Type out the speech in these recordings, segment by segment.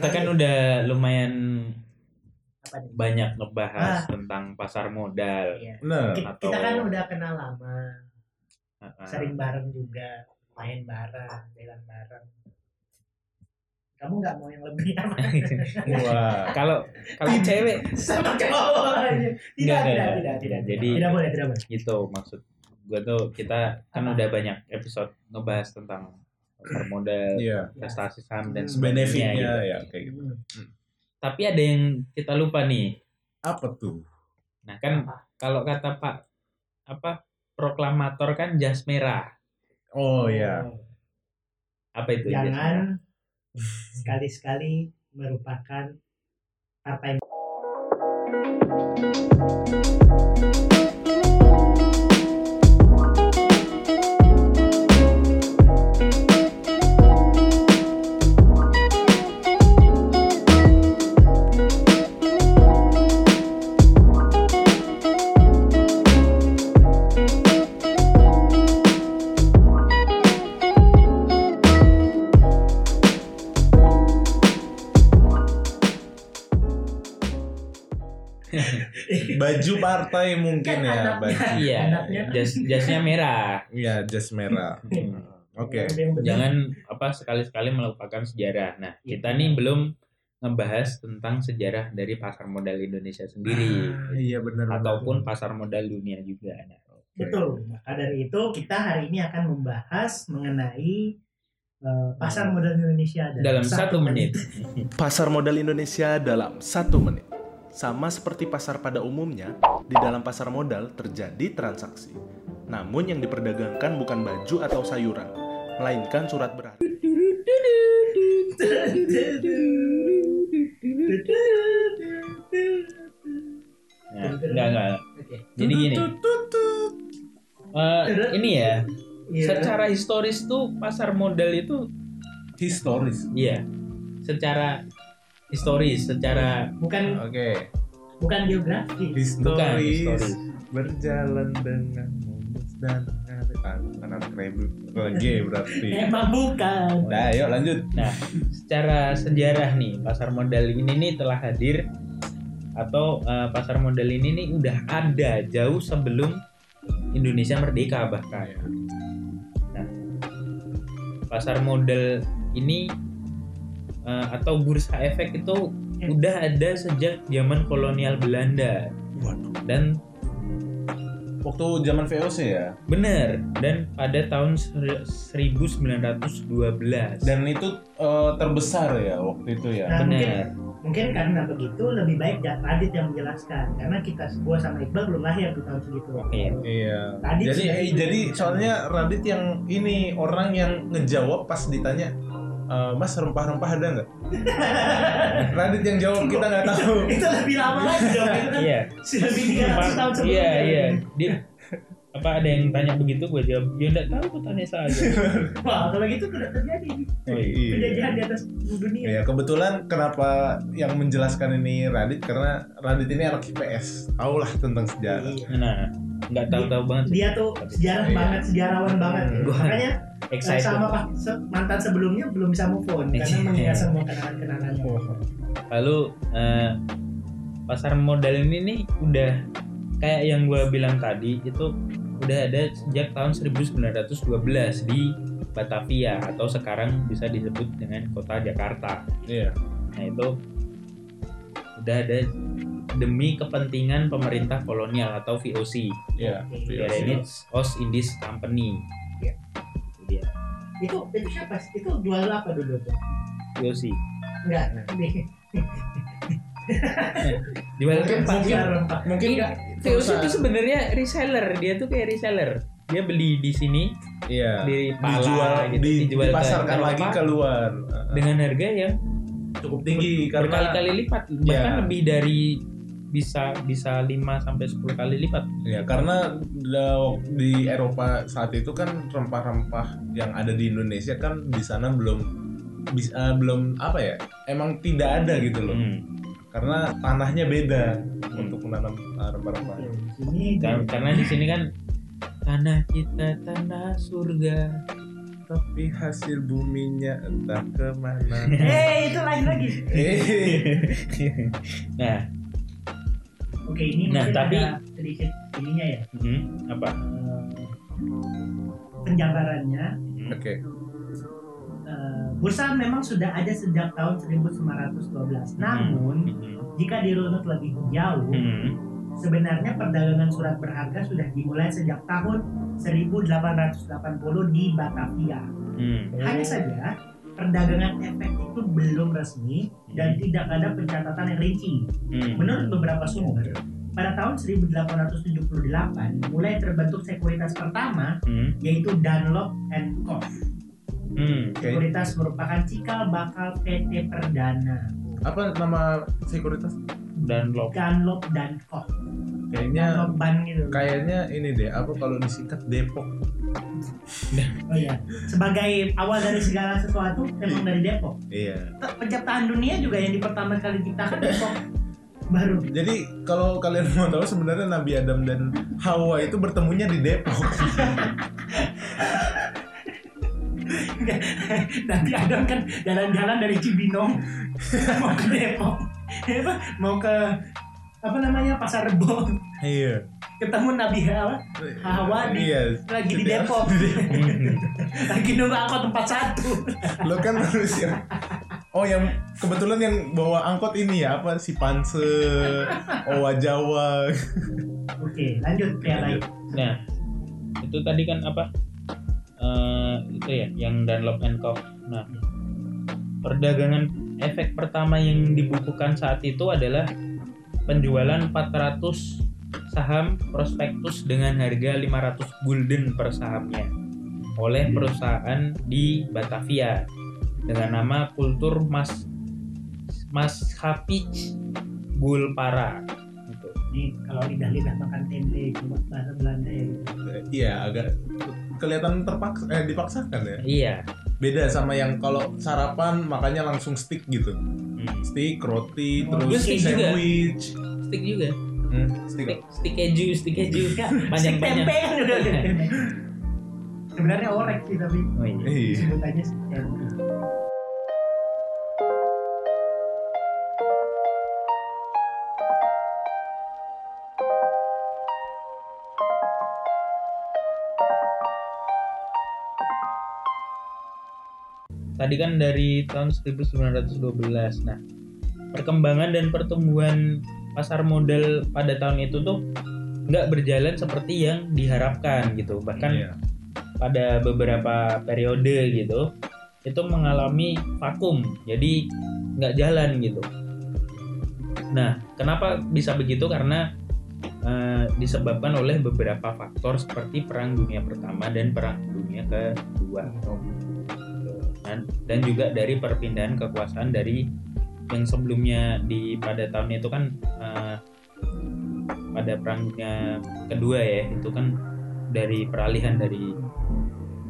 kita kan udah lumayan apa nih? banyak ngebahas Ah. tentang pasar modal. Iya. Bener. Ki- Atau- Kita kan udah kenal lama, Heeh. sering bareng juga, main bareng, jalan bareng. Kamu nggak mau yang lebih apa? Wah. Kalau kalau cewek Sama cowok aja. Tidak, Enggak, tidak, enggak, tidak, enggak. tidak. Jadi- tidak boleh, tidak boleh. gitu maksud gue tuh kita kan Apa? udah banyak episode ngebahas tentang modal, Iya. investasi saham dan Hmm. sebagainya. Benefitnya gitu. ya kayak gitu. Hmm. Tapi ada yang kita lupa nih. Apa tuh? Nah kan kalau kata Pak apa proklamator kan jas merah. Oh ya. Apa itu? Jangan sekali-sekali merupakan partai Baju partai mungkin Kan ya baju. Iya, jas jasnya merah. Iya, jas merah. Hmm. Oke. Benar. Jangan apa sekali-sekali melupakan sejarah. Nah, Iya. kita nih belum ngebahas tentang sejarah dari pasar modal Indonesia sendiri Ah, iya benar. ataupun pasar modal dunia juga. Nah, Betul. Maka dari itu kita hari ini akan membahas mengenai eh, pasar modal Indonesia dalam satu menit. Pasar modal Indonesia dalam satu menit. Sama seperti pasar pada umumnya, di dalam pasar modal terjadi transaksi. Namun yang diperdagangkan bukan baju atau sayuran, melainkan surat berharga. Nah, enggak enggak. Oke. Jadi gini, eh, ini ya, Iya. secara historis tuh pasar modal itu historis. iya, secara historis, secara bukan Oke. bukan geografi. bukan Historis. historis. Berjalan dengan mulus dan anak rebu lagi berarti. Emang bukan. Nah, yuk lanjut. Nah, secara sejarah nih, pasar modal ini nih telah hadir atau eh, pasar modal ini nih udah ada jauh sebelum Indonesia merdeka bahkan. Nah, pasar modal ini eh, atau bursa efek itu udah ada sejak zaman kolonial Belanda Waduh. dan Waktu zaman VOC ya. bener dan pada tahun ser- 1912 Dan itu eh, terbesar ya waktu itu ya. Nah, mungkin bener mungkin karena begitu lebih baik Ja- Radit yang menjelaskan karena kita gua sama Iqbal belum lahir di tahun segitu. Oke. Iya. Radit jadi eh, jadi soalnya Radit yang ini orang yang ngejawab pas ditanya "Eh, Mas rempah-rempah ada nggak? Radit yang jawab kita nggak tahu. itu lebih lama lagi dong. Itu kan iya sudah lebih 300 tahun sebelumnya. Iya iya. Dia apa ada yang tanya begitu gue jawab dia enggak tahu kok tanya saja. Wah, kalau gitu sudah terjadi Oh, iya. penjajahan di atas dunia. Ya kebetulan kenapa yang menjelaskan ini Radit karena Radit ini anak IPS, tahu lah tentang sejarah. Iya. Nah, nggak tahu-tahu banget. sih. Dia tuh sejarah Iya. banget, sejarawan banget. Gua Makanya eh, Excited. sama pak se- mantan sebelumnya belum bisa move on karena Iya. mengingat semua kenangan-kenangannya. Lalu eh, pasar modal ini nih udah kayak yang gue bilang tadi itu udah ada sejak tahun 1912 di Batavia atau sekarang bisa disebut dengan kota Jakarta. Iya. Nah itu udah ada demi kepentingan pemerintah kolonial atau VOC, Iya. Pyrenees Ost Indies Company. Iya. Itu dia, Itu itu siapa? sih? Itu jual apa dulu tuh? VOC. Enggak. Di, Jual Mungkin- mungkin- VOC itu sebenarnya reseller, dia tuh kayak reseller. Dia beli di sini Iya. di Pala Dijual, gitu, di, dijual ke dipasarkan lagi Eropa keluar dengan harga yang cukup tinggi karena berkali-kali lipat, bahkan Ya. lebih dari bisa bisa 5 sampai 10 kali lipat. ya karena di Eropa saat itu kan rempah-rempah yang ada di Indonesia kan di sana belum bisa belum apa ya emang tidak ada gitu loh Hmm. Karena tanahnya beda untuk menanam rempah-rempah Ini Kar- karena di sini kan tanah kita tanah surga tapi hasil buminya entah ke mana. Eh, itu lain lagi. Nah, Oke, ini Nah, mungkin tapi- ada sedikit ininya ya. hmm, apa? eh, penjabarannya Oke. Eh, bursa memang sudah ada sejak tahun 1912. Namun Hmm, jika dirunut lebih jauh, hmm, sebenarnya perdagangan surat berharga sudah dimulai sejak tahun 1880 di Batavia. hmm, Hanya saja perdagangan efek itu belum resmi dan tidak ada pencatatan yang rinci. hmm. Menurut beberapa sumber, pada tahun 1878 mulai terbentuk sekuritas pertama Hmm, yaitu Dunlop and Co. hmm. Oke. Sekuritas merupakan cikal bakal PT Perdana. Apa nama sekuritas? Dunlop dan Co. Kayaknya Dunlop Ban gitu. kayaknya ini deh, apa kalau disingkat Depok. Oh iya, sebagai awal dari segala sesuatu memang dari Depok. Iya. Penciptaan dunia juga yang di pertama kali diciptakan Depok. Baru. Jadi kalau kalian mau tahu sebenarnya Nabi Adam dan Hawa itu bertemunya di Depok. Nanti Adam kan jalan-jalan dari Cibinong mau ke Depok. Mau ke apa namanya Pasar Rebo Iya. ketemu Nabi Hawa Hawa di- Iya. lagi di Depok lagi nunggu angkot tempat satu Lo kan manusia. Oh yang kebetulan yang bawa angkot ini ya apa si Panse, Owa Jawa. oke lanjut ke yang lain Nah, itu tadi kan apa? Eh, itu ya, yang Dunlop and Co. Nah, perdagangan efek pertama yang dibukukan saat itu adalah penjualan 400 saham prospektus dengan harga 500 gulden per sahamnya oleh perusahaan di Batavia dengan nama Kultur Mas Mas Hapich Gulpara ini kalau lidah-lidah makan tempe cuma bahasa Belanda ya. Iya agak kelihatan terpaksa eh dipaksakan ya. Iya. Beda sama yang kalau sarapan makanya langsung stick gitu. Hmm. Stick, roti, Oh, terus stick juga. sandwich. Stick juga. Hmm, stick. Stick, stick keju, stick keju. Ya, stick panjang. tempe udah sebenarnya orek sih tapi Oh iya. Iya. sebutannya Tadi kan dari tahun 1912. Nah, perkembangan dan pertumbuhan pasar modal pada tahun itu tuh nggak berjalan seperti yang diharapkan gitu. Bahkan Iya. pada beberapa periode gitu itu mengalami vakum jadi nggak jalan gitu nah kenapa bisa begitu karena eh, disebabkan oleh beberapa faktor seperti perang dunia pertama dan perang dunia kedua Gitu. dan, dan juga dari perpindahan kekuasaan dari yang sebelumnya di pada tahun itu kan eh, pada perang dunia kedua ya itu kan dari peralihan dari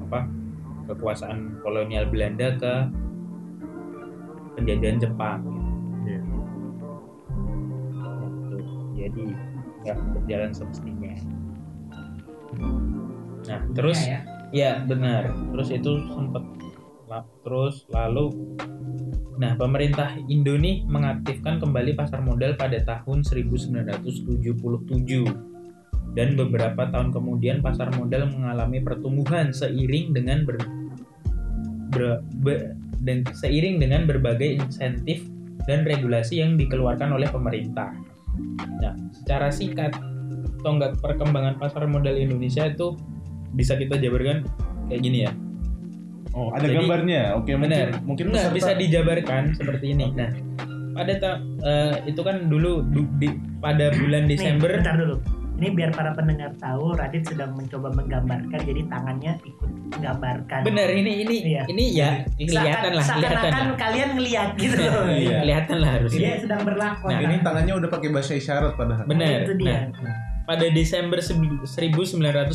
apa kekuasaan kolonial Belanda ke penjajahan Jepang gitu. Iya. Gitu. jadi nggak berjalan semestinya nah terus ya, ya benar terus itu sempat terus lalu nah pemerintah Indo nih mengaktifkan kembali pasar modal pada tahun 1977 dan beberapa tahun kemudian pasar modal mengalami pertumbuhan seiring dengan ber, ber- be- dan seiring dengan berbagai insentif dan regulasi yang dikeluarkan oleh pemerintah. Nah, secara singkat tonggak perkembangan pasar modal Indonesia itu bisa kita jabarkan kayak gini ya. Oh, ada Jadi- gambarnya. Oke, Benar. mungkin mungkin Nggak bisa dijabarkan seperti ini. Nah, pada ta- eh, itu kan dulu du- di, pada bulan Nih, Desember bentar dulu ini biar para pendengar tahu Radit sedang mencoba menggambarkan jadi tangannya ikut menggambarkan benar ini ini Iya. ini ya kelihatan lah kelihatan lah kalian ngelihat gitu loh Iya. kelihatan lah dia harusnya sedang berlakon Nah, ini tangannya udah pakai bahasa isyarat padahal. benar itu dia nah pada Desember sebi- 1912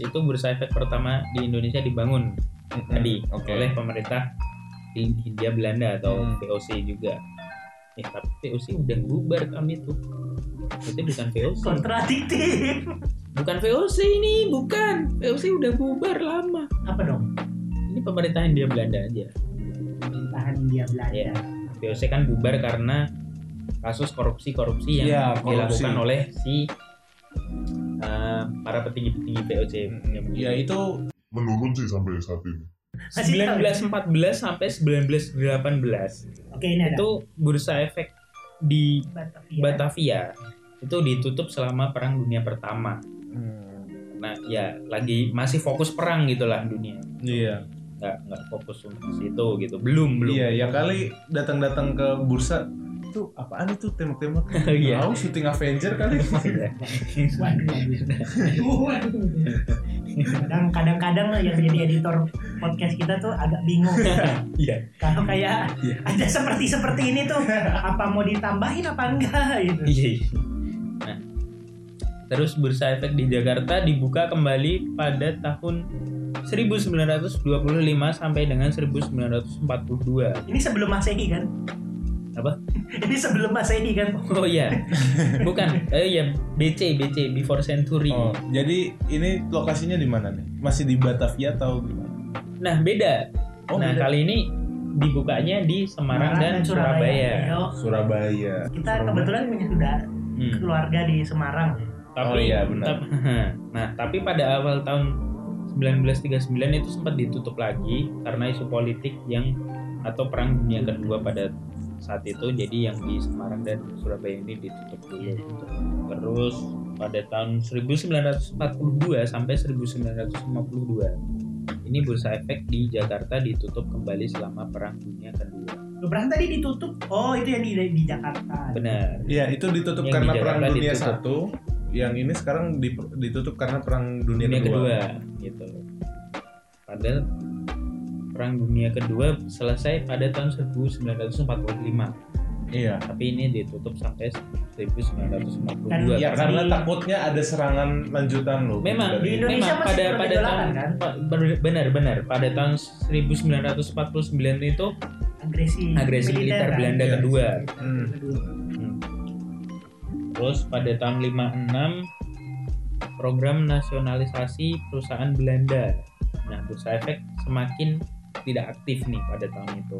itu bursa efek pertama di Indonesia dibangun tadi Oke. oleh pemerintah di Hindia Belanda atau Hmm. VOC juga. Eh tapi VOC udah bubar tahun itu itu bukan VOC kontradiktif. Bukan VOC ini bukan. VOC udah bubar lama. Apa dong? Ini pemerintah Hindia Belanda aja. Pemerintahan India Belanda. ya VOC kan bubar karena kasus korupsi-korupsi yang Iya, korupsi. dilakukan oleh si eh, para petinggi-petinggi VOC Ya itu menurun sih sampai saat ini. Masih tahu ya? 1914 sampai 1918 Oke ini ada itu bursa efek di Batavia. Batavia itu ditutup selama Perang Dunia Pertama. hmm, Nah, ya lagi masih fokus perang gitulah dunia. iya. Nggak nggak fokus untuk situ gitu. Belum belum. Iya, yang kali datang-datang ke bursa itu apaan itu tembak-tembak? Iya. Tahu syuting Avenger kali. Kadang kadang-kadang yang jadi editor podcast kita tuh agak bingung. Iya. Kalau kayak Iya. ada seperti seperti ini tuh apa mau ditambahin apa enggak gitu. Iya. iya. Nah, terus bursa efek di Jakarta dibuka kembali pada tahun 1925 sampai dengan 1942. Ini sebelum Masehi kan? Apa? Ini sebelum Masehi kan? Oh iya. Bukan. Eh iya, BC BC before century. Oh, jadi ini lokasinya di mana nih? Masih di Batavia atau gimana? Nah, beda. Oh, nah, beda. kali ini dibukanya di Semarang, dan, Surabaya. Ayo, Surabaya. Kita kebetulan punya saudara Hmm. keluarga di Semarang. Tapi, Oh iya, benar. tap- nah, tapi pada awal tahun 1939 itu sempat ditutup lagi karena isu politik yang atau perang dunia kedua pada saat itu jadi yang di Semarang dan Surabaya ini ditutup dulu terus pada tahun 1942 sampai 1952 ini bursa efek di Jakarta ditutup kembali selama perang dunia kedua perang tadi ditutup. Oh, itu yang di, di Jakarta. benar Iya, itu ditutup Yang karena di Perang Dunia ditutup. Satu. Yang ini sekarang di- ditutup karena Perang Dunia, dunia Kedua. kedua gitu padahal perang dunia kedua selesai pada tahun 1945 Iya. tapi ini ditutup sampai 1952 Dan Ya karena takutnya ada serangan lanjutan loh. memang Di Indonesia memang masih pada pada tahun kan? pa- ber- benar benar pada tahun 1949 itu Agresi. agresi militer kan? Belanda Iya. kedua Hmm. Hmm. terus pada tahun 56 program nasionalisasi perusahaan Belanda nah bursa efek semakin tidak aktif nih pada tahun itu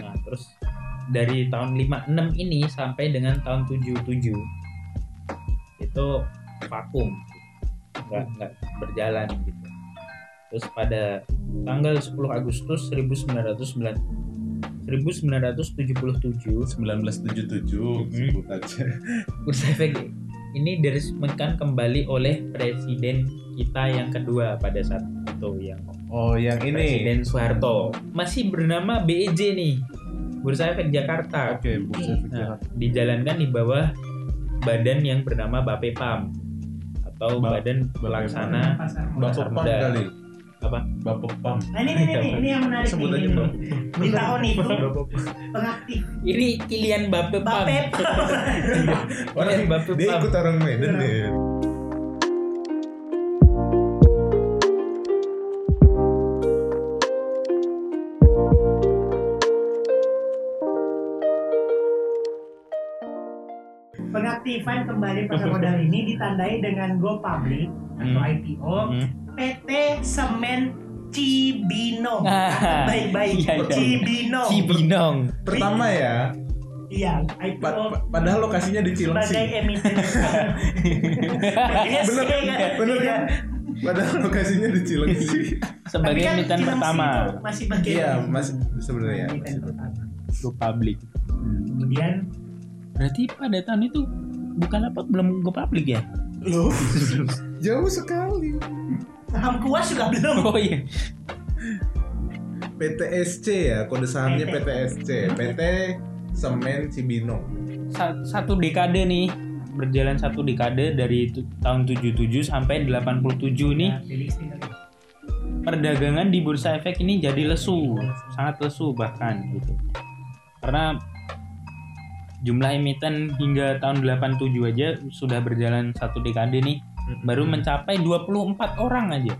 nah terus dari tahun 56 ini sampai dengan tahun 77 itu vakum nggak nggak berjalan gitu terus pada tanggal 10 Agustus 1909 1977 1977 Mhm. sebut aja. Bursa Efek ini diresmikan kembali oleh presiden kita yang kedua pada saat itu yang Oh, yang ini. Presiden Soeharto masih bernama BEJ nih Bursa Efek Jakarta Oke, Bursa Efek Nah, Jakarta. dijalankan di bawah badan yang bernama Bapepam atau Ba- Badan Bapepam. Pelaksana. Bapak Pam Muda. kali. apa Bapak Pam. Nah ini ini ini, ini yang menarik Sebut aja. Di tahun itu pengaktif ini Kilian Bapepam Bapep. Kilian Bapepam Dia ikut orang Medan deh. Pengaktifan kembali pasar modal ini ditandai dengan go public atau Hmm. IPO Hmm. PT Semen Cibinong. Ah, Baik-baik iya, iya. Cibinong. Cibinong Pertama ya, Iya, IPO pa- padahal lokasinya di sebagai Cilengsi. emiten. Yes, Bener kan? iya, Bener iya. kan? Padahal lokasinya di Cilengsi. sebagai kan emiten pertama Masih bagian Iya, masih sebenarnya. emiten pertama. Go public Kemudian berarti pada tahun itu bukan apa belum go public ya Loh, jauh sekali. saham kuas juga belum. oh iya PTSC ya, kode sahamnya PT. PTSC. PT Semen Cibinong. Sa- satu dekade nih berjalan satu dekade dari tahun 77 sampai 87 nih Ya, perdagangan di bursa efek ini jadi lesu sangat lesu bahkan gitu karena jumlah emiten hingga tahun 87 aja sudah berjalan satu dekade nih baru mencapai 24 orang aja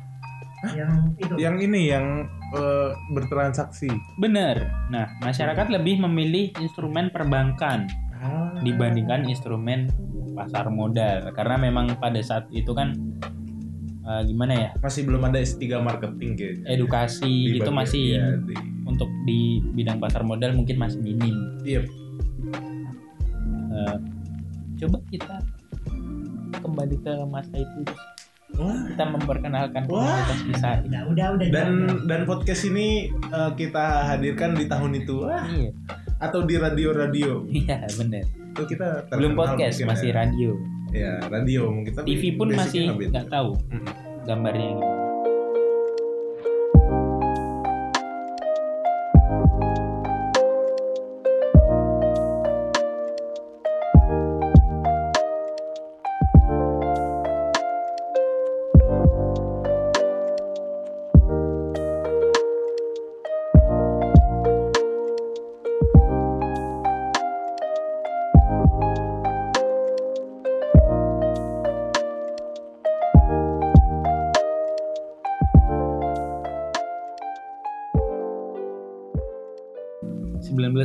yang itu Yang ini yang eh, bertransaksi. bener nah masyarakat lebih memilih instrumen perbankan Ah. dibandingkan instrumen pasar modal karena memang pada saat itu kan eh, gimana ya Masih belum ada S3 marketing kayaknya. edukasi gitu masih iya, di- untuk di bidang pasar modal mungkin masih minim. Iya. Eh, coba kita kembali ke masa itu terus Wah. kita memperkenalkan komunitas bisa. Udah, udah, udah. Dan udah. dan podcast ini eh, kita hadirkan di tahun itu Wah, Iya, atau di radio-radio. iya bener. Itu kita Belum podcast, mungkin masih ya. radio. Ya, radio mungkin tapi TV pun masih nggak tahu Mm-mm. gambarnya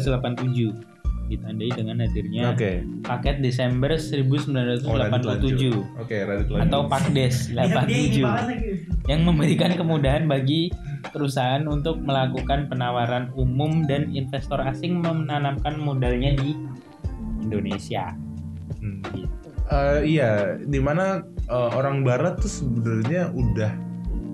...1987 ditandai dengan hadirnya Oke. paket Desember Oh, Radit lanjut. 1987 Oke, Radit lanjut. atau Pakdes Dia- dia ini 87 banget lagi. yang memberikan kemudahan bagi perusahaan untuk melakukan penawaran umum dan investor asing menanamkan modalnya di Indonesia. Hmm. Gitu. Eh, iya, di mana eh, orang Barat tuh sebenarnya udah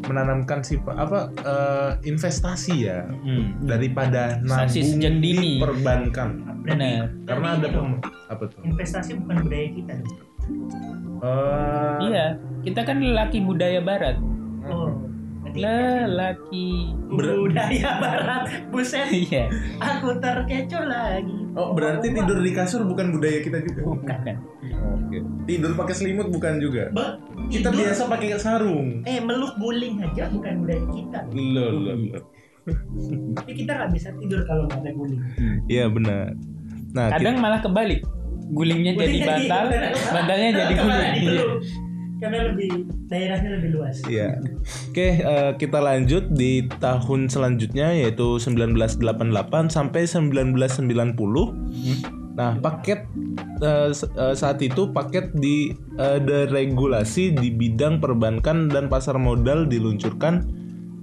menanamkan sifat apa eh, investasi ya Hmm. daripada Investasi nabung di perbankan Benar. karena ada pem- apa tuh? investasi bukan budaya kita. Eh, Iya, kita kan lelaki budaya barat. Oh, Lelaki. Budaya barat. Buset, Iya, aku terkecoh lagi. Oh, berarti tidur di kasur bukan budaya kita juga. bukan. Oke. Tidur pakai selimut bukan juga. Be- Kita tidur- biasa pakai sarung. Eh, meluk guling aja bukan budaya kita. Loh, loh, loh. Tapi kita nggak bisa tidur kalau nggak ada guling. Iya benar. Nah, Kadang malah kebalik. Gulingnya jadi Guling bantal, bantalnya jadi guling. Karena lebih daerahnya lebih luas. Iya. Oke, eh, kita lanjut di tahun selanjutnya yaitu 1988 sampai 1990. Nah, paket eh, saat itu paket di eh, deregulasi di bidang perbankan dan pasar modal diluncurkan.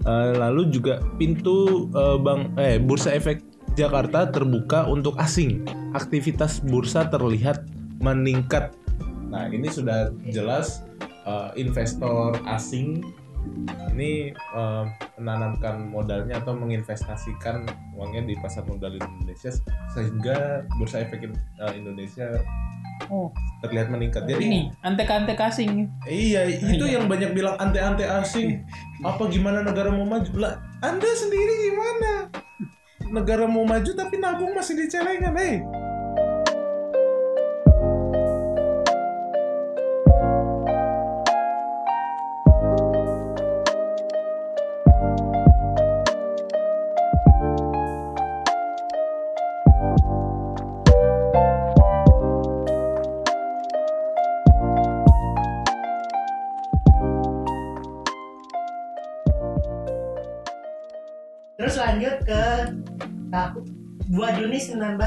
Eh, lalu juga pintu eh, bank eh Bursa Efek Jakarta terbuka untuk asing. Aktivitas bursa terlihat meningkat. Nah, ini sudah jelas eh, investor asing ini eh, menanamkan modalnya atau menginvestasikan uangnya di pasar modal Indonesia sehingga bursa efek eh, Indonesia Oh, terlihat meningkat. Jadi ini antek-antek asing. iya itu yang banyak bilang ante-ante asing. Apa gimana negara mau maju? Lah, Anda sendiri gimana? Negara mau maju tapi nabung masih dicelengan, hei. Terus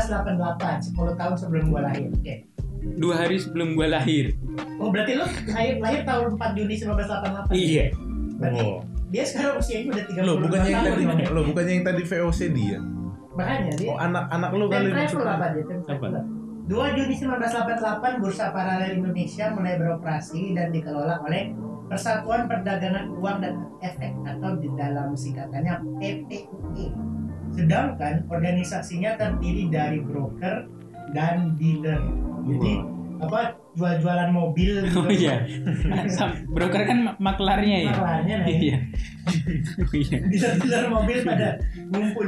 1988, 10 tahun sebelum gua lahir. Oke. Dua hari sebelum gua lahir. Oh, berarti lu lahir lahir tahun 4 Juni 1988. Iya. Berarti Oh. dia sekarang usianya udah 30 Lo bukannya yang tahun. tadi lo bukannya yang tadi VOC dia. Makanya dia Oh, anak-anak lu time kali maksudnya. apa dia? Apa? travel. 2 Juni 1988 Bursa Paralel Indonesia mulai beroperasi dan dikelola oleh Persatuan Perdagangan Uang dan Efek atau di dalam singkatannya PPUE. Sedangkan organisasinya terdiri dari broker dan dealer. Jadi apa jual-jualan mobil gitu. Oh iya. Broker kan mak- maklarnya ya. Maklarnya, nah, Iya. Iya. dealer-dealer mobil pada ngumpul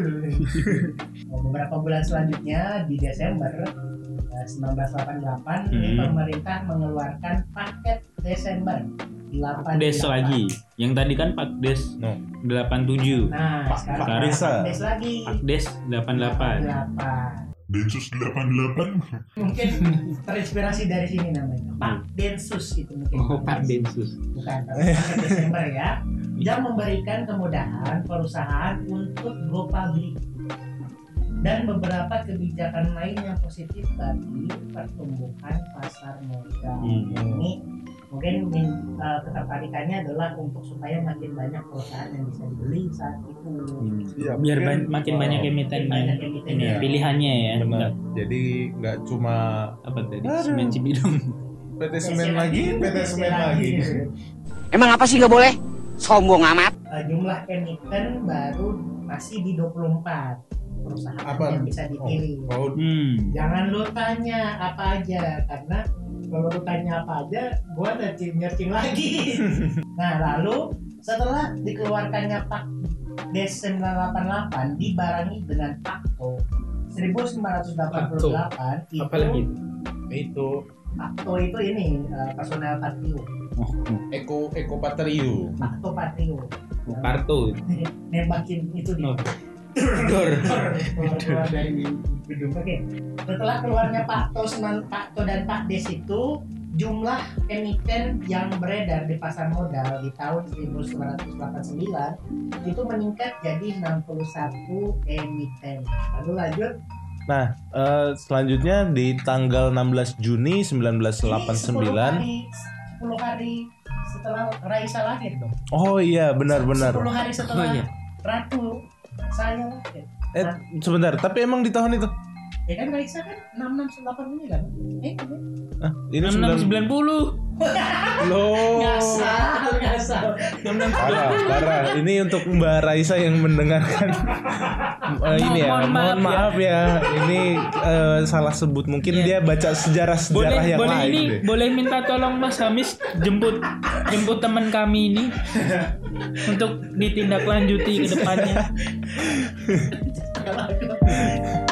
Nah, beberapa bulan selanjutnya di Desember eh, 1988 ini Hmm. pemerintah mengeluarkan paket Desember 8 Des lagi. Yang tadi kan Pak Des No. 87. Nah, Pak- sekarang Pak Desa. Pak Des lagi. Pak Des 88. 88. Densus 88 Mungkin terinspirasi dari sini namanya. Pak Densus itu mungkin. Oh, Pak Densus. Bukan, paket Desember ya. Yang memberikan kemudahan perusahaan untuk go public. dan beberapa kebijakan lain yang positif bagi pertumbuhan pasar modal. Hmm. Ini mungkin eh, ketertarikannya adalah untuk supaya makin banyak perusahaan yang bisa dibeli saat itu. Iya, Biar mungkin, ban- makin oh, banyak emiten banyak emiten ini ya, ya. pilihannya ya. benar. Jadi nggak cuma Apa tadi? Semen Cibidung. PT Semen lagi, PT Semen lagi. Emang apa sih nggak boleh? Sombong amat. Eh, jumlah emiten baru masih di 24 perusahaan Apa? yang bisa dipilih. Oh, Hmm. Jangan lu tanya apa aja karena kalau lu tanya apa aja, gua ada nyercing lagi. nah lalu setelah dikeluarkannya Pak Des 988 dibarengi dengan Pakto 1988 itu Apa lagi? itu Pakto itu ini eh, personel Patrio Oh, Eko Eko Patrio. Pakto Patrio oh, kartu. nembakin itu di Oh. Dor. keluar keluar dari gedung. Oke, setelah keluarnya Pak Tos, Pak To dan Pak Des itu jumlah emiten yang beredar di pasar modal di tahun 1989 itu meningkat jadi 61 emiten. Lalu lanjut Nah, eh, selanjutnya di tanggal 16 Juni ini 10 1989. hari 10 hari setelah Raisa lahir dong. Oh iya, benar-benar. 10 hari setelah Oh, iya. Ratu saya lahir. Eh, sebentar, tapi emang di tahun itu? Ya kan Raisa kan 668 ini kan? Eh, kan? Ah, ini 9 690. Loh. Ngasal, ngasal. Parah, parah. Ini untuk Mbak Raisa yang mendengarkan Eh, ini ya. Mohon Mohon maaf maaf ya. Ini eh, salah sebut. Mungkin dia baca sejarah-sejarah yang boleh lain ini deh. boleh minta tolong Mas Hamis jemput jemput teman kami ini untuk ditindaklanjuti ke depannya.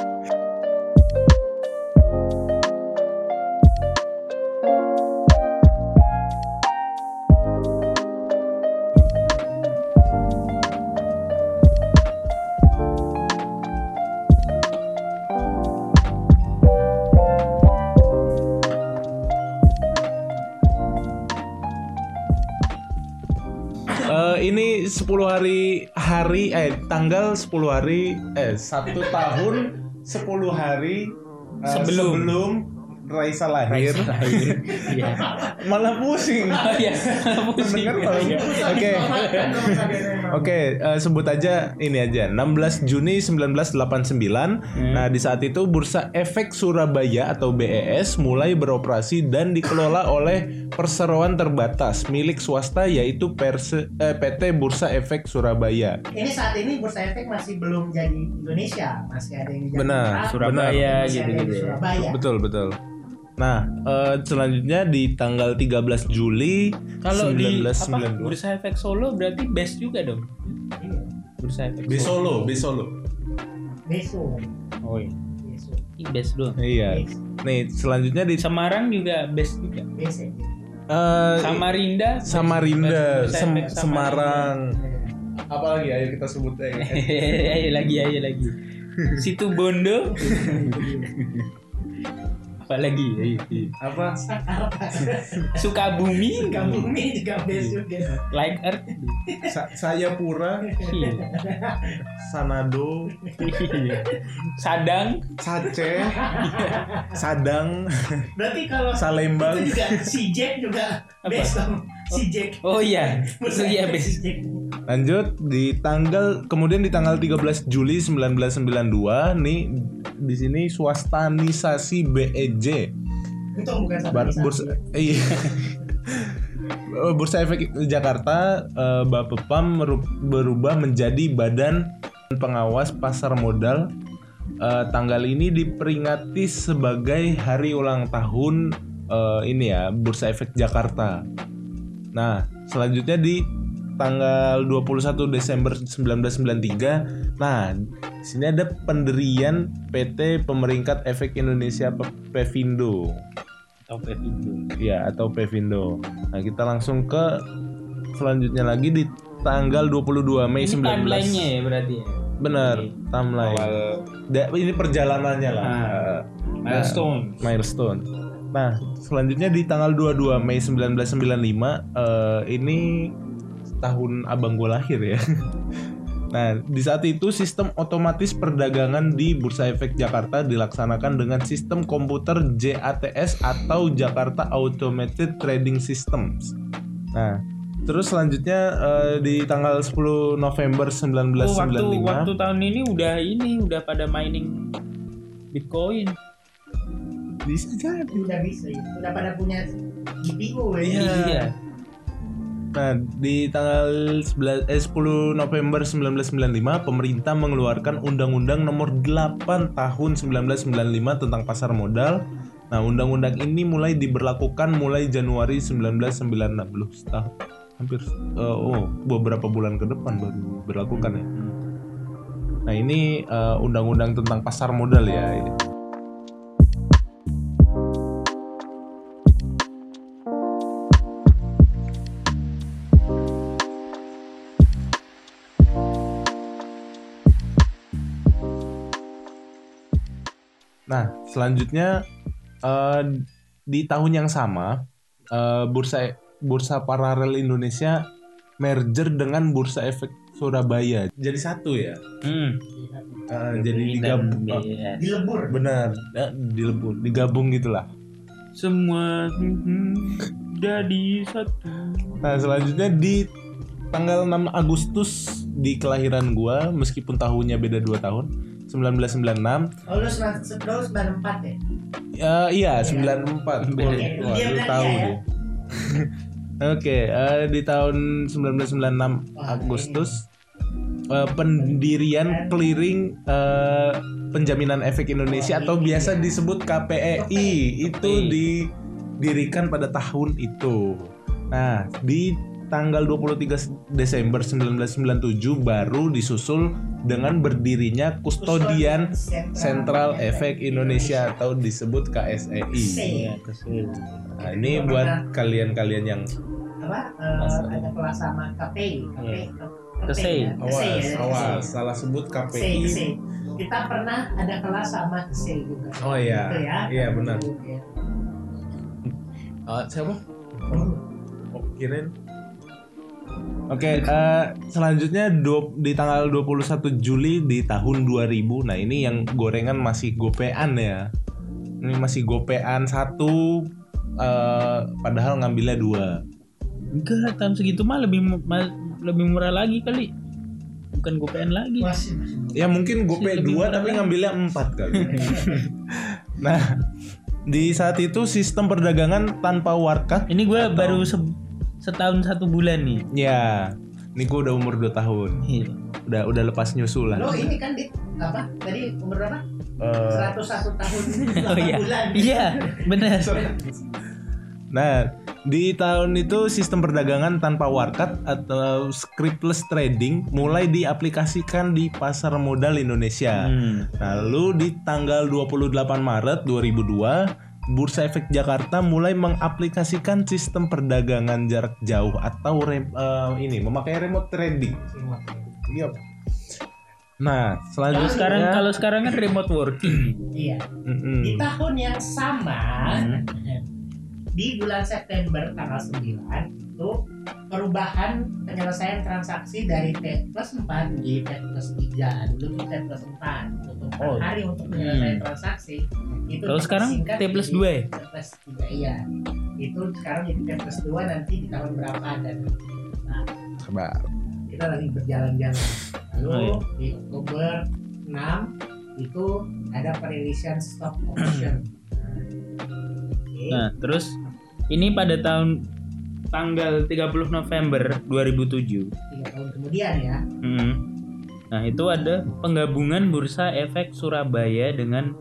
10 hari hari eh tanggal 10 hari eh satu tahun 10 hari eh, Sebelum. sebelum Raisa lahir. Iya. Malah pusing. Oh iya, pusing. Mendengar malah Iya. Oke. Oke, eh, sebut aja ini aja 16 Juni 1989. Nah, di saat itu Bursa Efek Surabaya atau BES mulai beroperasi dan dikelola oleh perseroan terbatas milik swasta yaitu Perse- eh, PT Bursa Efek Surabaya. Ini saat ini Bursa Efek masih belum jadi Indonesia, masih ada yang di Benar, Jakarta, Surabaya yang di gitu-gitu ya. Surabaya. Betul, betul. Nah, eh, selanjutnya di tanggal 13 Juli Kalau di apa 1992. Bursa Efek Solo berarti best juga dong. Iya. Bursa Efek Di Solo, di Solo. Besok, Oh iya. best dong. Iya. Nih, selanjutnya di Semarang juga best juga. besok. eh, Samarinda. best. Samarinda, Sem- Semarang. Apa lagi? Ayo kita sebut aja. ayo lagi, ayo lagi. Situ Bondo. Apa lagi? Ayo, ayo. Apa? Sukabumi. Kampungnya juga besok ya. Like Earth. Sa- Sayapura, Iya. Sanado, Iya. Sadang. Sace, Sadang, Berarti kalau Salembang. itu juga si Jack juga Apa? besok. Si Jack. Oh iya. Bursa Iya best. si Jack. Lanjut di tanggal kemudian di tanggal 13 Juli 1992 nih di sini swastanisasi BEJ. Itu bukan. Bursa iya. Bursa Efek Jakarta eh, Bapepam berubah menjadi Badan Pengawas Pasar Modal. Eh, tanggal ini diperingati sebagai hari ulang tahun eh, ini ya Bursa Efek Jakarta. Nah, selanjutnya di tanggal 21 Desember 1993. Nah, di sini ada pendirian PT Pemeringkat Efek Indonesia Pe- Pevindo. Atau Pevindo. Ya, atau Pevindo. Nah, kita langsung ke selanjutnya lagi di tanggal 22 Mei Ini 19. timelinenya ya berarti ya. Benar, timeline. Awal Da- ini perjalanannya lah. Ah. Eh, milestone. milestone. Nah, selanjutnya di tanggal 22 Mei 1995 eh, ini tahun abang gue lahir ya. Nah, di saat itu sistem otomatis perdagangan di Bursa Efek Jakarta dilaksanakan dengan sistem komputer JATS atau Jakarta Automated Trading Systems. Nah, terus selanjutnya eh, di tanggal 10 November Oh, waktu 1995 waktu tahun ini udah ini udah pada mining Bitcoin. bisa jadi. udah bisa ya. udah pada punya GPU ya. Iya. Nah, di tanggal 11, eh, 10 November 1995, pemerintah mengeluarkan Undang-Undang Nomor 8 Tahun 1995 tentang pasar modal. Nah, undang-undang ini mulai diberlakukan mulai Januari 1990. Setahun, hampir eh, oh beberapa bulan ke depan baru berlakukan ya. Nah, ini eh, undang-undang tentang pasar modal ya. Nah, selanjutnya eh, di tahun yang sama eh, bursa bursa paralel Indonesia merger dengan bursa efek Surabaya. Jadi satu ya. Hmm. Eh, jadi digabung. Iya. dilebur benar, ya, dilebur, digabung gitulah. Semua hmm, jadi satu. Nah, selanjutnya di tanggal 6 Agustus di kelahiran gua meskipun tahunnya beda 2 tahun, 1996. oh lu sembilan lu sembilan empat ya Ya, iya, 94. Beda. Wah, lu tahu ya. Oke, di tahun 1996 Wah, Agustus eh, pendirian clearing eh, penjaminan efek Indonesia atau biasa disebut KPEI itu didirikan pada tahun itu. Nah, di tanggal 23 Desember 1997 baru disusul dengan berdirinya Kustodian Sentral Efek Indonesia atau disebut KSEI. Iya. Nah, ini buat kalian-kalian yang apa eh, ada kelas sama KPI KPI Kesei. awas, ya, awas, salah sebut KPI. Kita pernah ada kelas sama Kesei juga Oh iya, Gitu ya. iya benar. Ah, siapa? Oh, kirain. Oke, eh, selanjutnya du- di tanggal 21 Juli di tahun 2000. Nah, ini yang gorengan masih gopean ya. Ini masih gopean satu eh, padahal ngambilnya dua. Enggak, tahun segitu mah lebih ma- lebih murah lagi kali. Bukan gopean lagi. masih masih Ya mungkin gope dua tapi lagi. ngambilnya empat kali. nah, di saat itu sistem perdagangan tanpa warkat Ini gue baru se- setahun satu bulan nih. ya. Ini gue udah umur 2 tahun. Iya. Udah udah lepas nyusu lah. lo ini kan di apa tadi umur berapa Eh, 101 tahun Oh 8 iya. bulan Iya, benar. Nah, di tahun itu sistem perdagangan tanpa warkat atau scriptless trading mulai diaplikasikan di pasar modal Indonesia. Hmm. Lalu di tanggal 28 Maret 2002, Bursa Efek Jakarta mulai mengaplikasikan sistem perdagangan jarak jauh atau rem- eh, ini memakai remote trading. Iya. Nah, Kalau selanjutnya sekarang kalau sekarang kan remote working. iya Mm-mm. di tahun yang sama Hmm. di bulan September tanggal 9 itu perubahan penyelesaian transaksi dari T plus 4 menjadi T plus 3 dulu T plus 4 untuk empat Oh. hari untuk penyelesaian Hmm. transaksi itu Kalau sekarang T plus jadi 2 ya? T plus 3 iya itu sekarang jadi T plus 2 nanti di tahun berapa dan Sabar. kita lagi berjalan-jalan lalu Oh, iya. di Oktober 6 itu ada perilisan stock option Oke. Nah, terus ini pada tahun tanggal 30 November 2007. tiga tahun kemudian ya Hmm. Nah, itu ada penggabungan Bursa Efek Surabaya dengan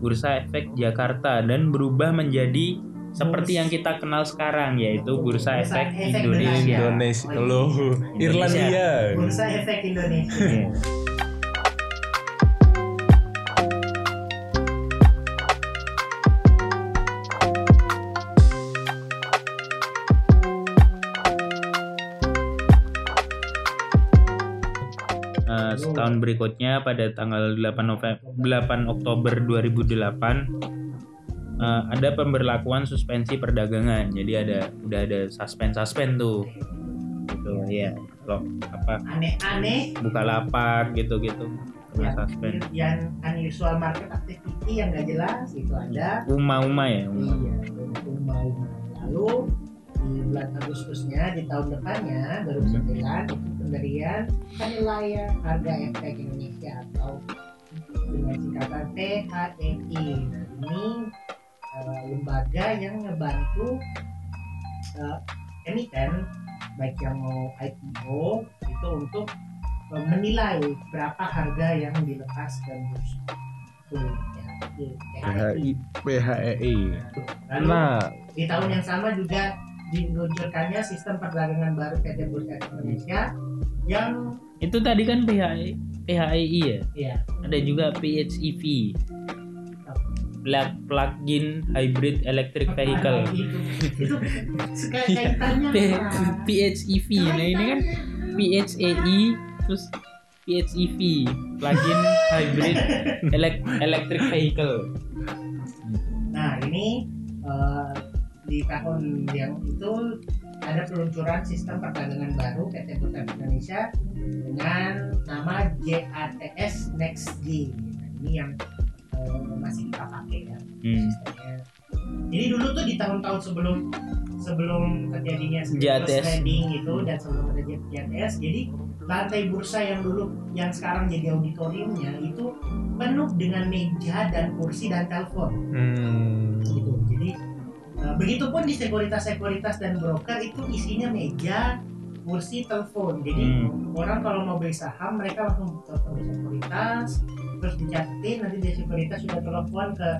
Bursa Efek Jakarta dan berubah menjadi seperti yang kita kenal sekarang yaitu Bursa Bursa Efek Efek Indonesia. Indonesia. Loh, Indonesia. Irlandia. bursa efek Indonesia Setahun berikutnya pada tanggal 8 November 8 Oktober 2008 eh, ada pemberlakuan suspensi perdagangan. Jadi ada udah ada suspend suspend tuh. gitu ya kalau apa aneh-aneh buka lapak gitu gitu kena ya, suspend yang unusual market activity yang gak jelas itu ada uma uma ya uma. iya mau lalu di bulan Agustusnya di tahun depannya 2009 itu pemberian penilaian harga efek Indonesia atau dengan singkatan PHEI nah ini eh, lembaga yang ngebantu eh, emiten baik yang mau IPO itu untuk eh, menilai berapa harga yang dilepas ke bursa itu ya itu PHEI. Lalu Nah, di tahun yang sama juga diluncurkannya sistem perdagangan baru PT Bursa Indonesia yang itu tadi kan PHI PHII ya? Ya ada juga PHEV plug plug-in hybrid electric vehicle. itu Iya. kaitannya? PHEV nah ini kan PHEI terus PHEV plug-in hybrid elec- electric vehicle. Nah ini eh, di tahun yang itu ada peluncuran sistem perdagangan baru PT Bursa Indonesia dengan nama JATS Next G. Nah, ini yang eh, masih kita pakai ya Hmm. sistemnya. Jadi dulu tuh di tahun-tahun sebelum sebelum terjadinya JATS. trading itu dan sebelum ada JATS, jadi lantai bursa yang dulu yang sekarang jadi auditoriumnya itu penuh dengan meja dan kursi dan telepon hmm, gitu. Begitupun di sekuritas-sekuritas dan broker itu isinya meja, kursi, telepon. Jadi Hmm. orang kalau mau beli saham mereka langsung telepon di sekuritas, terus dicatin nanti di sekuritas sudah telepon ke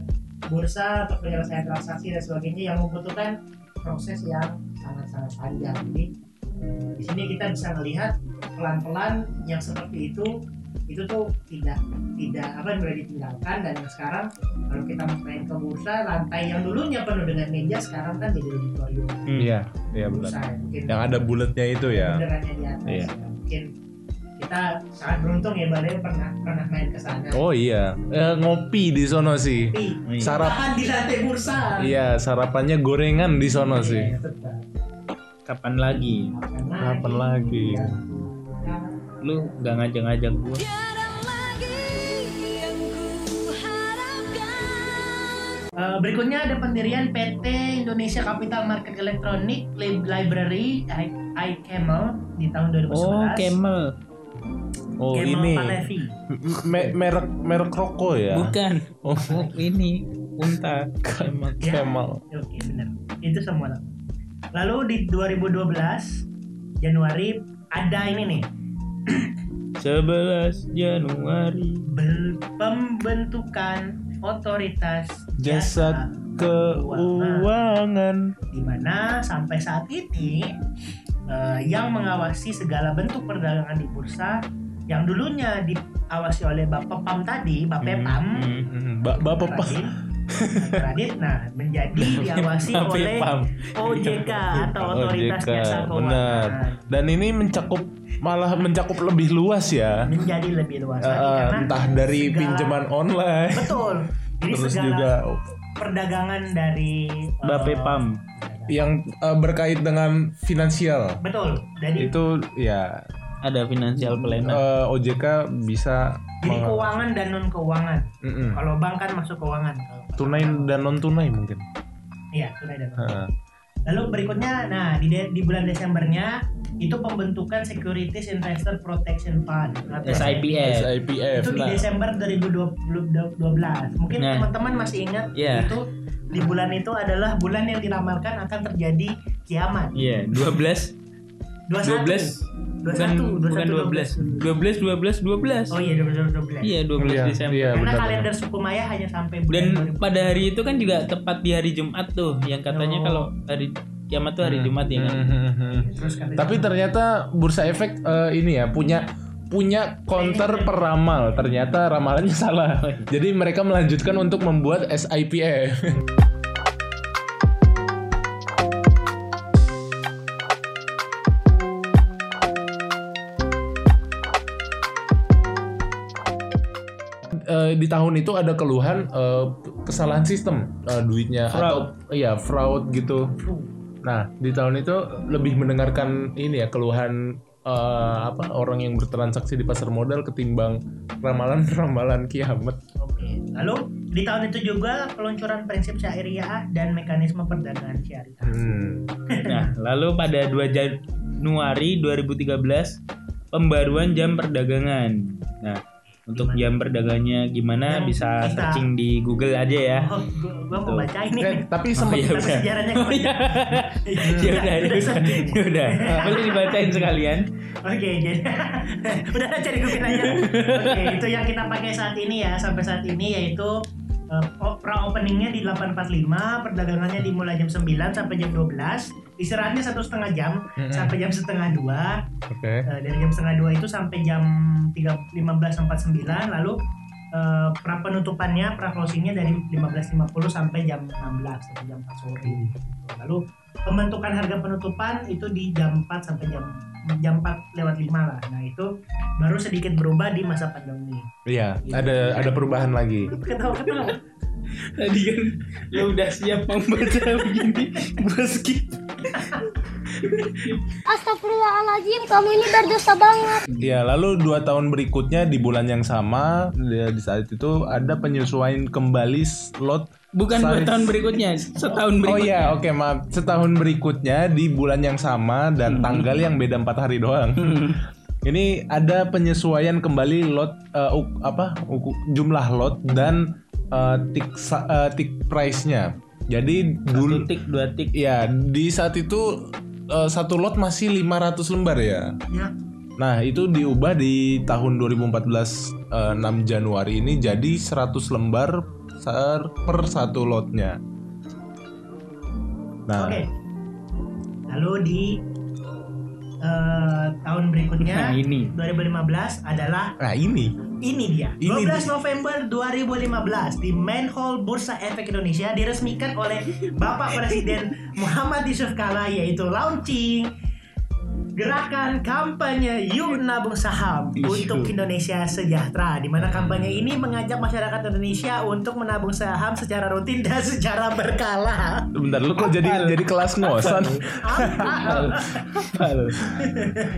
bursa untuk penyelesaian transaksi dan sebagainya yang membutuhkan proses yang sangat-sangat panjang. Jadi di sini kita bisa melihat pelan-pelan yang seperti itu itu tuh tidak tidak apa boleh ditinggalkan dan yang sekarang kalau kita main ke bursa lantai yang dulunya penuh dengan meja sekarang kan jadi auditorium Hmm. iya, iya bursa benar. ya. mungkin Yang ada bulatnya itu ya. benderannya di atas Iya. ya. mungkin kita sangat beruntung ya Balai pernah pernah main ke sana Oh iya, Eh, ngopi di sono sih. Sarap. tahan di lantai bursa Iya, sarapannya gorengan di sono sih. Iya, betul. kapan lagi Kapan Kapan lagi? Lu nggak ngajak-ngajak gua Eh, berikutnya ada pendirian PT Indonesia Capital Market Electronic Lib- Library I, iCamel di tahun 2011. oh Camel Oh Camel ini Palevi. Me- merek merek rokok ya. bukan Oh, oh, ini unta Camel Ya. Camel. Oke, benar. Itu semua. Lalu di 2012 Januari ada ini nih 11 Januari pembentukan otoritas Jasa keuangan. di mana sampai saat ini eh, yang mengawasi segala bentuk perdagangan di bursa yang dulunya diawasi oleh Bapepam tadi, Bapepam, Hmm. Hmm, Ba- Bapak Pak. Radit, nah menjadi diawasi oleh. OJK atau Otoritas OJK, Jasa Oh, benar. Keuangan Dan ini mencakup malah mencakup lebih luas ya. menjadi lebih luas Eh, lagi eh, karena entah dari segala- pinjaman online betul. Jadi terus segala juga perdagangan dari eh, Bapepam yang eh, berkait dengan finansial. Betul. Jadi Itu ya ada financial planner eh, OJK bisa jadi meng- keuangan dan non keuangan. Mm-mm. Kalau bank kan masuk keuangan. Kalau- tunai dan non tunai mungkin. Iya, tunai dan non. Heeh. Lalu berikutnya, nah di, de- di bulan Desembernya itu pembentukan Securities Investor Protection Fund atau SIPF SIPF. Itu di Nah, Desember 2012. Mungkin Nah. teman-teman masih ingat Iya. itu di bulan itu adalah bulan yang diramalkan akan terjadi kiamat. iya 12 21. 12 bukan 21, bukan 12 12 12 12 Oh iya 2012. iya 12 Iya, Desember iya. Karena benar, kalender suku Maya hanya sampai bulan dan 2000. pada hari itu kan juga tepat di hari Jumat tuh yang katanya Oh. kalau hari kiamat tuh hari Jumat ya kan Mhm. Terus katanya- Tapi ternyata bursa efek eh, ini ya punya punya counter peramal. Ternyata ramalannya salah. Jadi mereka melanjutkan untuk membuat SIPF. di tahun itu ada keluhan eh, kesalahan sistem eh, duitnya Fraud. atau iya fraud gitu. Nah, di tahun itu lebih mendengarkan ini ya keluhan eh, apa orang yang bertransaksi di pasar modal ketimbang ramalan-ramalan kiamat. Oke. Lalu di tahun itu juga peluncuran prinsip syariah dan mekanisme perdagangan syariah. Hmm. Nah, lalu pada 2 Januari 2013 pembaruan jam perdagangan. Nah, untuk jam perdagangnya gimana Yang bisa kita- searching di Google aja ya. Oh, gua, gua mau baca ini. Eh, tapi Oh, sempat iya, Tapi udah. sejarahnya Oh, iya. ya udah, ya udah, ya udah. Boleh dibacain sekalian. Oke, jadi udah cari Google aja. Oke, itu yang kita pakai saat ini ya, sampai saat ini yaitu uh, pra openingnya di 8.45, perdagangannya dimulai jam 9 sampai jam 12, istirahatnya satu setengah jam Mm-mm. sampai jam setengah dua, Oke. Uh, dari jam setengah dua itu sampai jam 3.15.49, lalu uh, pra penutupannya, pra closingnya dari 15.50 sampai jam 16 sampai jam 4 sore. gitu. Lalu pembentukan harga penutupan itu di jam 4 sampai jam jam 4 lewat 5 lah. Nah, itu baru sedikit berubah di masa pandemi. Iya, ada ada perubahan lagi. Ketawa-ketawa. Tadi kan lo udah siap membaca begini, gue skip. Astagfirullahaladzim, kamu ini berdosa banget. Ya, lalu dua tahun berikutnya di bulan yang sama di, di saat itu ada penyesuaian kembali slot. Bukan dua Saris- tahun berikutnya, setahun Oh berikutnya. iya, oke maaf. Setahun berikutnya di bulan yang sama dan tanggal yang beda empat hari doang. Ini ada penyesuaian kembali lot eh, uk- apa uku- jumlah lot dan eh, tik sa- eh, tik price-nya. Jadi Satu dulu tik, dua tik. ya di saat itu eh, satu lot masih 500 lembar ya. Ya, Nah, itu diubah di tahun 2014 eh, 6 Januari ini jadi 100 lembar per satu lotnya. Nah, oke. Lalu di eh, tahun berikutnya Nah, ini. 2015 adalah nah ini Ini dia. Ini 12 November 2015 di Main Hall Bursa Efek Indonesia diresmikan oleh Bapak Presiden Muhammad Yusuf Kala yaitu launching gerakan kampanye Yuk Nabung Saham Isu. untuk Indonesia Sejahtera di mana kampanye ini mengajak masyarakat Indonesia untuk menabung saham secara rutin dan secara berkala. bentar lu kok jadi jadi kelas ngosan.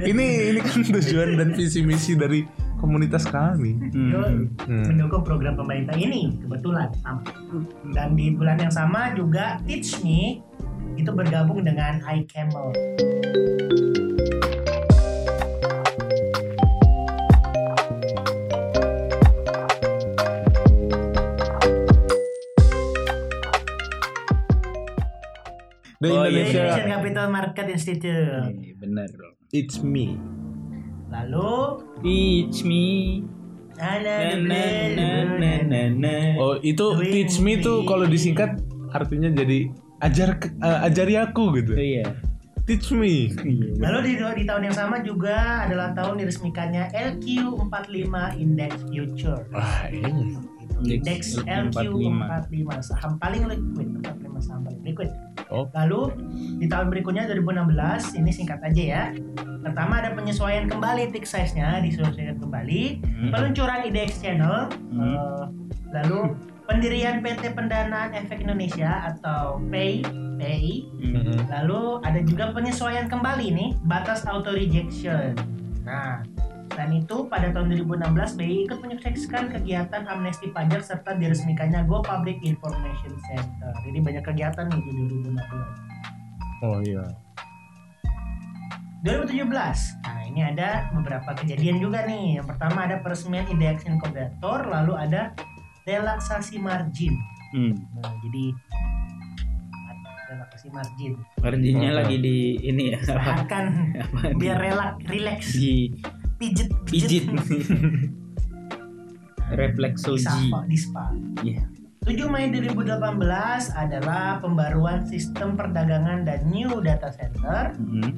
Ini ini kan tujuan dan visi misi dari komunitas kami. Hmm. Hmm. mendukung program pemerintah ini kebetulan dan di bulan yang sama juga Teach Me itu bergabung dengan iCamel The Oh, iya, Indonesia Indonesian Capital Market Institute Iya, benar dong. It's me. lalu Teach me. Na, na, na. Oh, itu teach me tuh kalau disingkat artinya jadi ajar eh, ajari aku gitu. Oh, iya. Teach me. Iya. Lalu di, di tahun yang sama juga adalah tahun diresmikannya LQ45 Index Future. Wah, ini. Index LQ45. LQ45 saham paling liquid, 45 saham paling liquid. Oh. Lalu di tahun berikutnya 2016 ini singkat aja ya. Pertama ada penyesuaian kembali tick size-nya disesuaikan kembali, Hmm. peluncuran IDX channel, Hmm. eh, lalu pendirian PT Pendanaan Efek Indonesia atau PEI, PEI Hmm. Lalu ada juga penyesuaian kembali nih batas auto rejection. Nah, selain itu pada tahun 2016 BI ikut menyukseskan kegiatan amnesti pajak serta diresmikannya Go Public Information Center. Jadi banyak kegiatan nih di 2016. Oh iya. 2017. Nah, ini ada beberapa kejadian juga nih. Yang pertama ada peresmian index inkubator, lalu ada relaksasi margin. Hmm. Nah, jadi relaksasi margin. Marginnya Oh. lagi di ini ya. Apa? biar relak, relax. Di pijet pijit. Refleksoji. di spa, di spa. Iya. 7 Mei 2018 adalah pembaruan sistem perdagangan dan new data center. Hmm.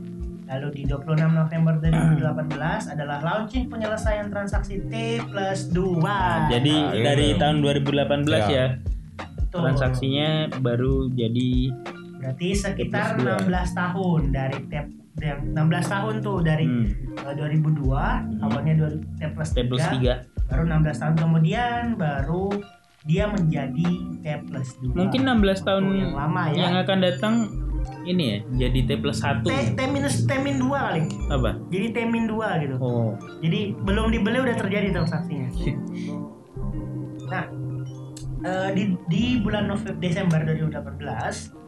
Lalu di 26 November 2018 adalah launching penyelesaian transaksi T plus 2. Nah, jadi Nah, iya. dari tahun 2018 Ya. ya Betul. transaksinya baru jadi berarti sekitar T plus dua. 16 tahun dari T yang 16 tahun tuh dari hmm, eh, 2002 awalnya 2 T plus T plus 3, 3 baru 16 tahun kemudian baru dia menjadi T plus 2 mungkin 16 tahun yang lama ya. yang akan datang ini ya jadi T plus satu T, T minus T min 2 kali. apa? Jadi T min 2 gitu. oh. Jadi belum dibeli udah terjadi transaksinya. Nah, eh, di, di bulan November Desember 2018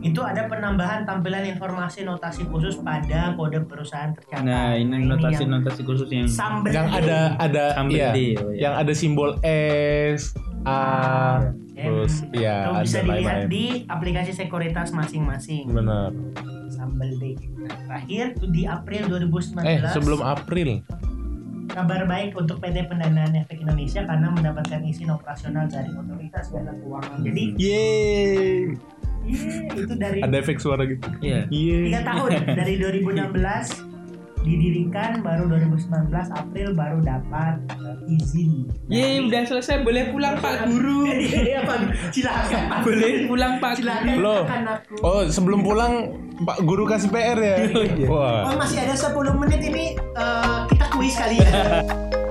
itu ada penambahan tampilan informasi notasi khusus pada kode perusahaan tercatat. nah ini yang notasi notasi khusus yang yang D. ada ada Sambil iya, D, oh, iya. yang ada simbol S A Ya, terus ya ada bisa dilihat lain-lain. di aplikasi sekuritas masing-masing. benar Sambel D. Nah, terakhir di April 2019 eh sebelum April kabar baik untuk PT Pendanaan Efek Indonesia karena mendapatkan izin operasional dari otoritas jasa keuangan. Jadi yeay iya, itu dari ada efek suara gitu Iya. yeay tiga tahun dari 2016 didirikan baru 2019 April baru dapat uh, izin. Yeay, udah selesai boleh pulang Pak Guru. Iya Pak, silakan Pak. boleh pulang Pak Silakan Loh. oh sebelum pulang Pak Guru kasih PR ya Iya. Oh wah masih ada 10 menit ini eh, kita kuis kali ya.